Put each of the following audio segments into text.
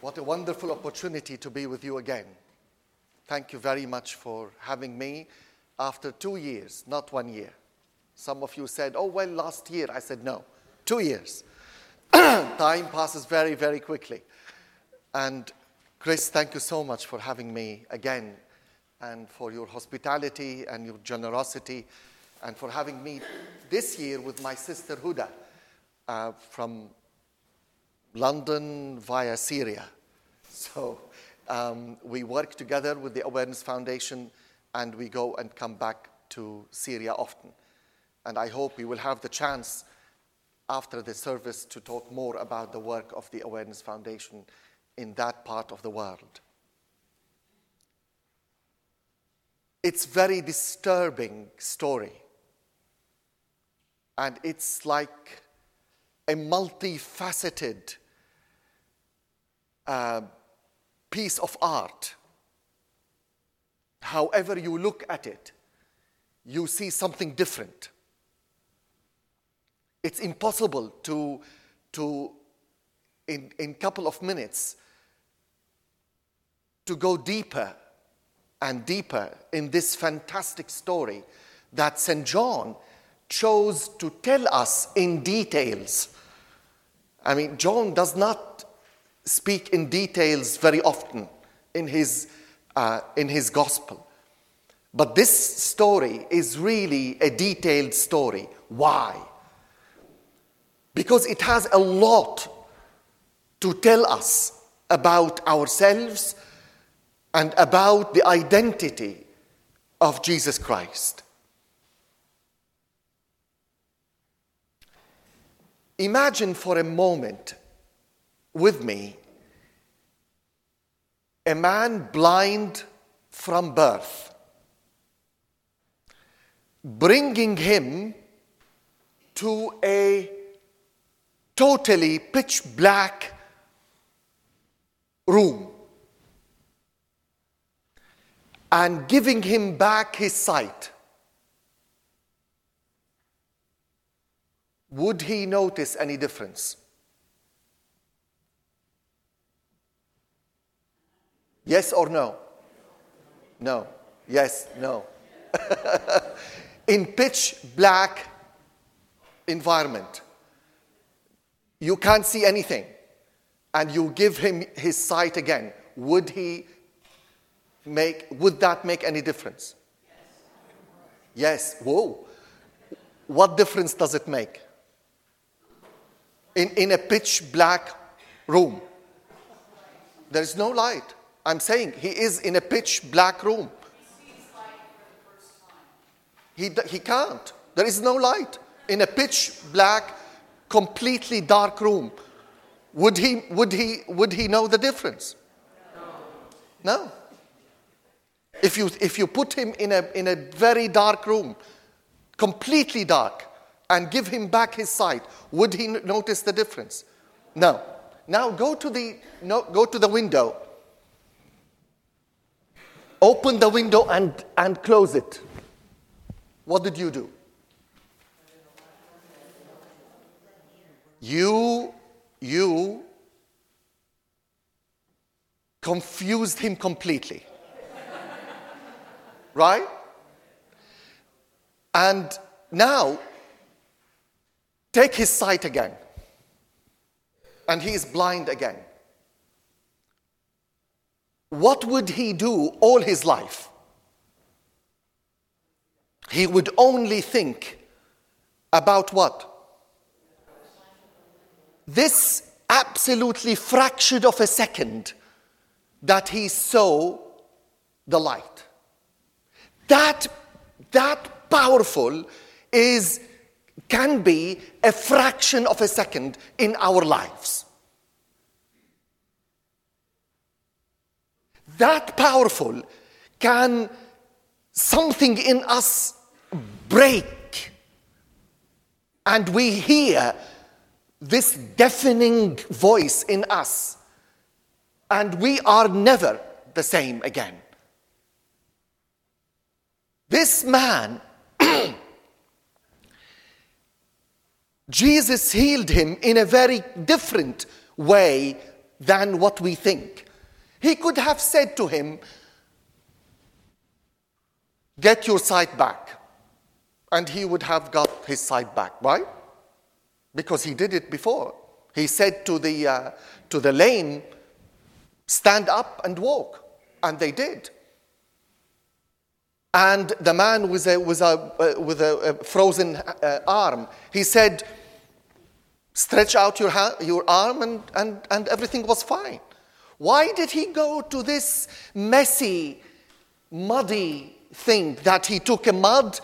What a wonderful opportunity to be with you again. Thank you very much for having me after two years, not one year. Some of you said, oh, well, last year. I said, no, two years. Time passes very, very quickly. And Chris, thank you so much for having me again and for your hospitality and your generosity and for having me this year with my sister Huda uh, from London via Syria. So um, we work together with the Awareness Foundation and we go and come back to Syria often. And I hope we will have the chance after the service to talk more about the work of the Awareness Foundation in that part of the world. It's very disturbing story. And it's like a multifaceted uh, piece of art. However, you look at it, you see something different. It's impossible to, to in a couple of minutes, to go deeper and deeper in this fantastic story that St. John chose to tell us in details. I mean, John does not speak in details very often in his, uh, in his gospel. But this story is really a detailed story. Why? Because it has a lot to tell us about ourselves and about the identity of Jesus Christ. Imagine for a moment with me a man blind from birth, bringing him to a totally pitch black room and giving him back his sight. Would he notice any difference? Yes or no? No. Yes, no. In pitch black environment, you can't see anything, and you give him his sight again. Would he make, would that make any difference? Yes. Whoa. What difference does it make? In, in a pitch black room, there is no light. I'm saying he is in a pitch black room. He, he can't. There is no light. In a pitch black, completely dark room, would he, would he, would he know the difference? No. no. If you, if you put him in a, in a very dark room, completely dark, and give him back his sight, would he notice the difference? No. Now go to the, no, go to the window. Open the window and, and close it. What did you do? You, you confused him completely right? And now, take his sight again. And he is blind again. What would he do all his life? He would only think about what? This absolutely fraction of a second that he saw the light that, that powerful is, can be a fraction of a second in our lives. That powerful can something in us break and we hear this deafening voice in us and we are never the same again. This man, Jesus healed him in a very different way than what we think. He could have said to him, Get your sight back. And he would have got his sight back. Why? Because he did it before. He said to the, uh, to the lame, Stand up and walk. And they did. And the man with a, with a, uh, with a, a frozen uh, arm, he said, Stretch out your, hand, your arm, and, and, and everything was fine. Why did he go to this messy, muddy thing that he took a mud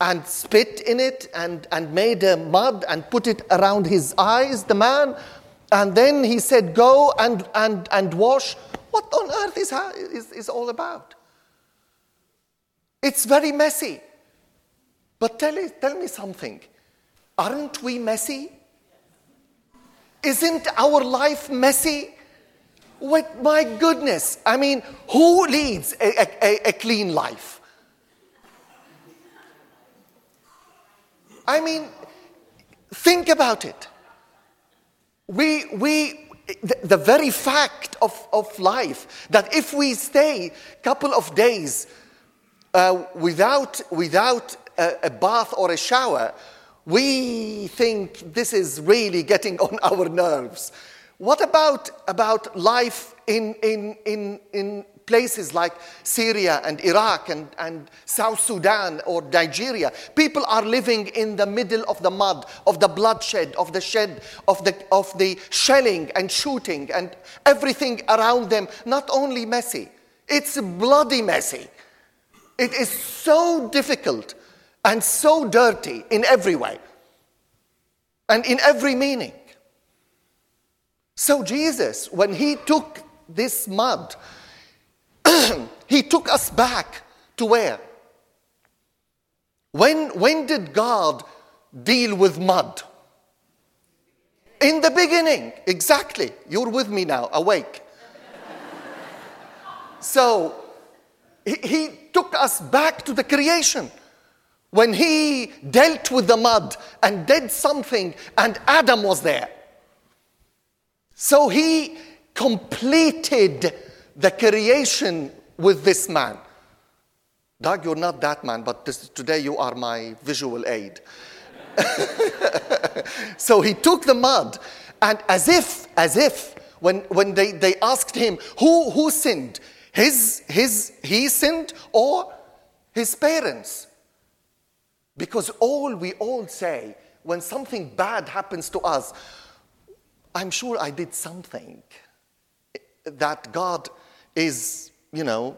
and spit in it and, and made a mud and put it around his eyes, the man? And then he said, Go and, and, and wash. What on earth is, is, is all about? It's very messy. But tell, it, tell me something. Aren't we messy? Isn't our life messy? With my goodness, I mean, who leads a, a, a clean life? I mean, think about it. We, we, the, the very fact of, of life that if we stay a couple of days uh, without, without a, a bath or a shower, we think this is really getting on our nerves. What about, about life in, in, in, in places like Syria and Iraq and, and South Sudan or Nigeria? People are living in the middle of the mud, of the bloodshed, of the shed, of the, of the shelling and shooting and everything around them, not only messy, it's bloody messy. It is so difficult and so dirty in every way and in every meaning. So, Jesus, when he took this mud, he took us back to where? When, when did God deal with mud? In the beginning, exactly. You're with me now, awake. so, he, he took us back to the creation when he dealt with the mud and did something, and Adam was there. So he completed the creation with this man. Doug, you're not that man, but this, today you are my visual aid. so he took the mud, and as if, as if, when, when they, they asked him, who, who sinned? His, his, he sinned or his parents? Because all we all say when something bad happens to us, I'm sure I did something that God is, you know,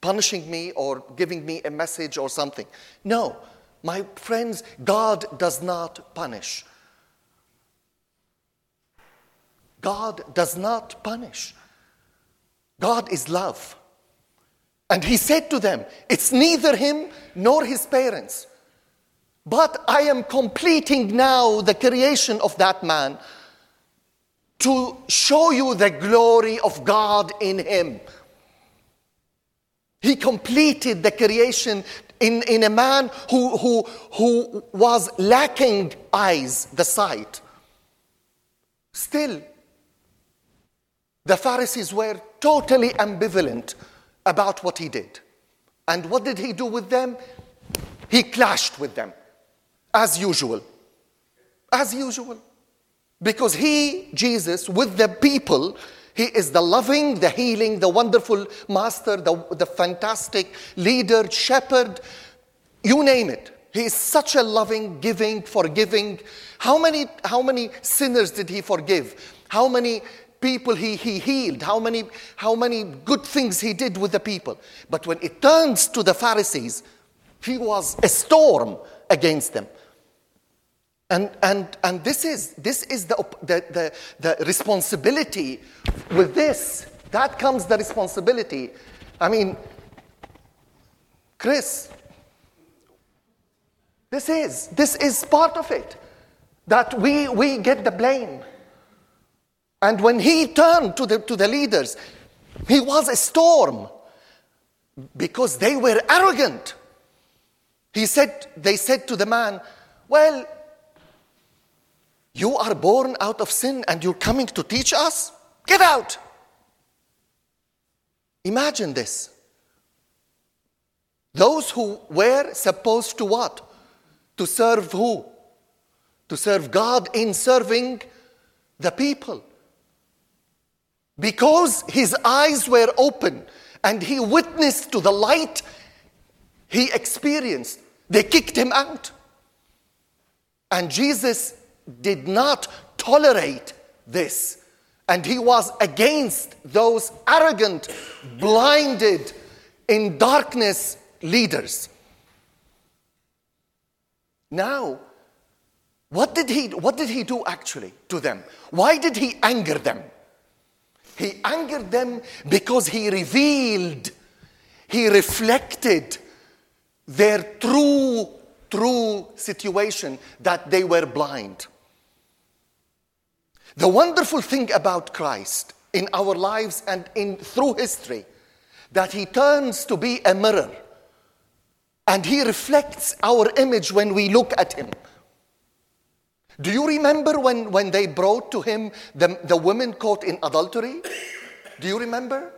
punishing me or giving me a message or something. No, my friends, God does not punish. God does not punish. God is love. And he said to them, It's neither him nor his parents but I am completing now the creation of that man to show you the glory of God in him. He completed the creation in, in a man who, who, who was lacking eyes, the sight. Still, the Pharisees were totally ambivalent about what he did. And what did he do with them? He clashed with them as usual. As usual. Because he, Jesus, with the people, he is the loving, the healing, the wonderful master, the, the fantastic leader, shepherd, you name it. He is such a loving, giving, forgiving. How many, how many sinners did he forgive? How many people he, he healed? How many, how many good things he did with the people? But when it turns to the Pharisees, he was a storm against them. And, and, and this is, this is the, the, the, the responsibility with this. That comes the responsibility. I mean, Chris, this is, this is part of it. That we, we get the blame. And when he turned to the, to the leaders, he was a storm because they were arrogant. He said, they said to the man, Well, you are born out of sin and you're coming to teach us? Get out! Imagine this. Those who were supposed to what? To serve who? To serve God in serving the people. Because his eyes were open and he witnessed to the light he experienced, they kicked him out. And Jesus did not tolerate this. And he was against those arrogant, blinded, in darkness leaders. Now, what did he, what did he do actually to them? Why did he anger them? He angered them because he revealed, he reflected their true, true situation that they were blind. The wonderful thing about Christ in our lives and in through history that he turns to be a mirror and he reflects our image when we look at him. Do you remember when, when they brought to him the, the woman caught in adultery? Do you remember?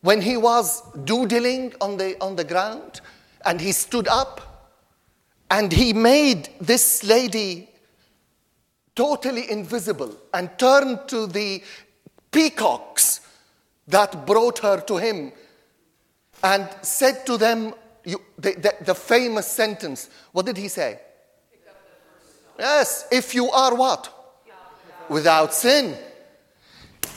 When he was doodling on the, on the ground and he stood up and he made this lady totally invisible and turned to the peacocks that brought her to him and said to them you, the, the, the famous sentence. What did he say? Yes, if you are what? Without sin.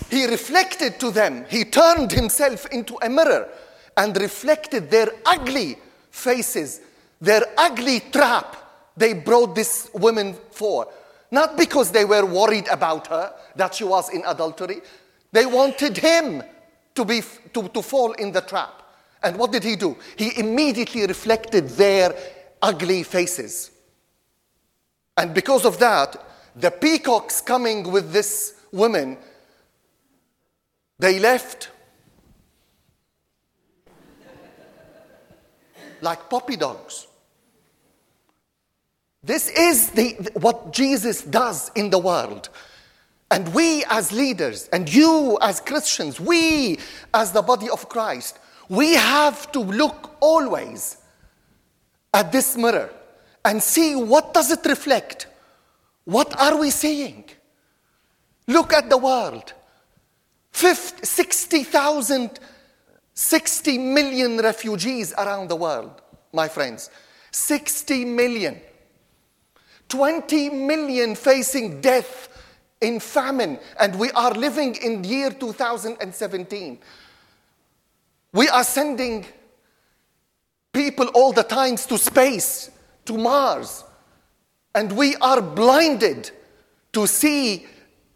He reflected to them, he turned himself into a mirror and reflected their ugly faces, their ugly trap they brought this woman for. Not because they were worried about her, that she was in adultery. They wanted him to, be, to, to fall in the trap. And what did he do? He immediately reflected their ugly faces. And because of that, the peacocks coming with this woman, they left like puppy dogs. This is the, what Jesus does in the world. And we as leaders, and you as Christians, we as the body of Christ, we have to look always at this mirror and see what does it reflect? What are we seeing? Look at the world. 60,000, 60 million refugees around the world, my friends. 60 million. 20 million facing death in famine, and we are living in the year 2017. We are sending people all the times to space, to Mars, and we are blinded to see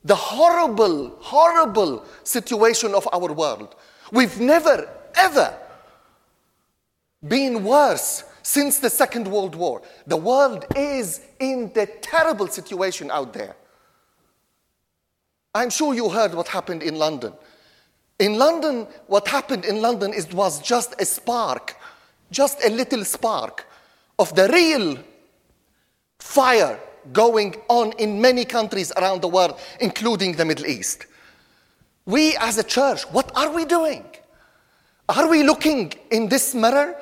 the horrible, horrible situation of our world. We've never, ever been worse since the Second World War. The world is in the terrible situation out there. I'm sure you heard what happened in London. In London, what happened in London is, was just a spark, just a little spark of the real fire going on in many countries around the world, including the Middle East. We as a church, what are we doing? Are we looking in this mirror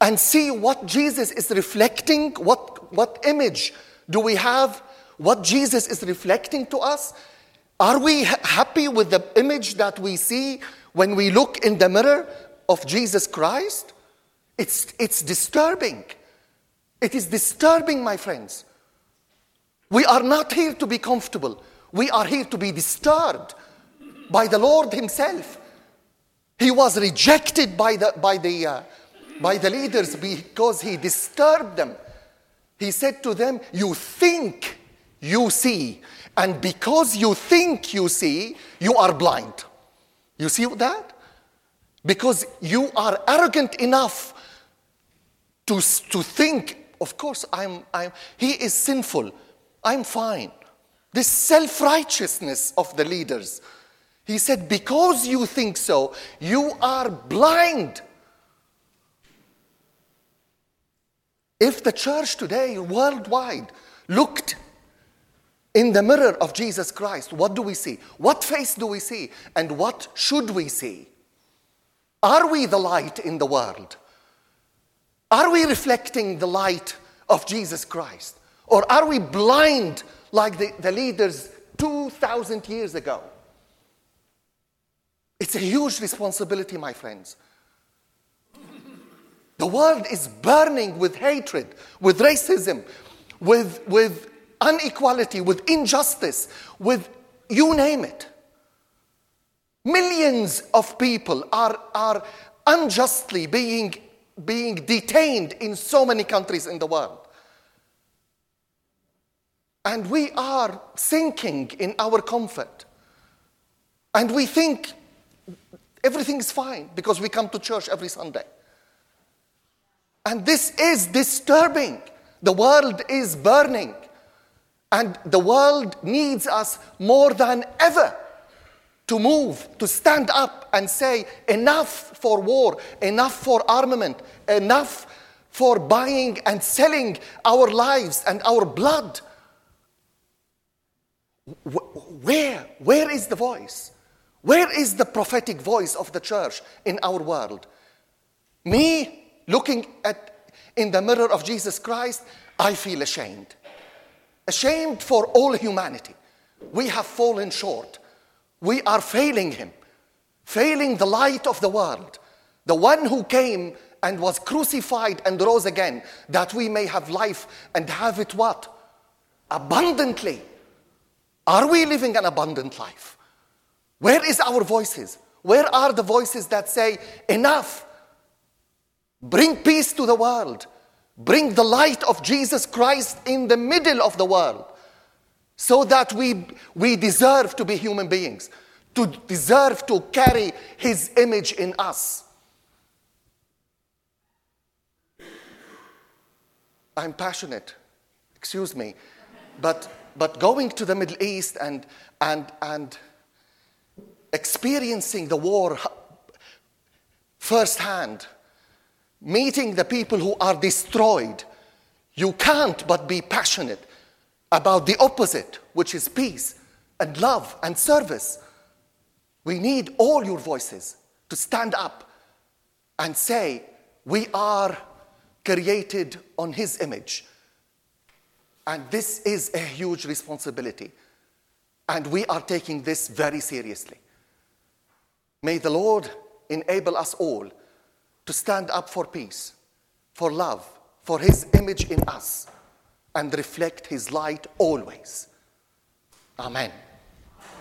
and see what Jesus is reflecting? What, what image do we have? What Jesus is reflecting to us? Are we happy with the image that we see when we look in the mirror of Jesus Christ? It's, it's disturbing. It is disturbing, my friends. We are not here to be comfortable. We are here to be disturbed by the Lord Himself. He was rejected by the, by the, uh, by the leaders because He disturbed them. He said to them, You think you see, and because you think you see, you are blind. You see that? Because you are arrogant enough to, to think, of course, I'm, I'm, he is sinful. I'm fine. This self righteousness of the leaders. He said, because you think so, you are blind. If the church today, worldwide, looked in the mirror of Jesus Christ, what do we see? What face do we see? And what should we see? Are we the light in the world? Are we reflecting the light of Jesus Christ? Or are we blind like the, the leaders 2,000 years ago? It's a huge responsibility, my friends. The world is burning with hatred, with racism, with, with inequality, with injustice, with you name it. Millions of people are, are unjustly being, being detained in so many countries in the world. And we are sinking in our comfort. And we think everything is fine because we come to church every Sunday. And this is disturbing. The world is burning. And the world needs us more than ever to move, to stand up and say, enough for war, enough for armament, enough for buying and selling our lives and our blood. Where? Where is the voice? Where is the prophetic voice of the church in our world? Me looking at in the mirror of Jesus Christ, I feel ashamed. Ashamed for all humanity. We have fallen short. We are failing Him, failing the light of the world, the one who came and was crucified and rose again, that we may have life and have it what? Abundantly. Are we living an abundant life? Where is our voices? Where are the voices that say, enough? Bring peace to the world. Bring the light of Jesus Christ in the middle of the world so that we, we deserve to be human beings, to deserve to carry His image in us. I'm passionate, excuse me, but, but going to the Middle East and, and, and experiencing the war firsthand, meeting the people who are destroyed, you can't but be passionate about the opposite, which is peace and love and service. We need all your voices to stand up and say, We are created on His image. And this is a huge responsibility. And we are taking this very seriously. May the Lord enable us all to stand up for peace, for love, for His image in us, and reflect His light always. Amen.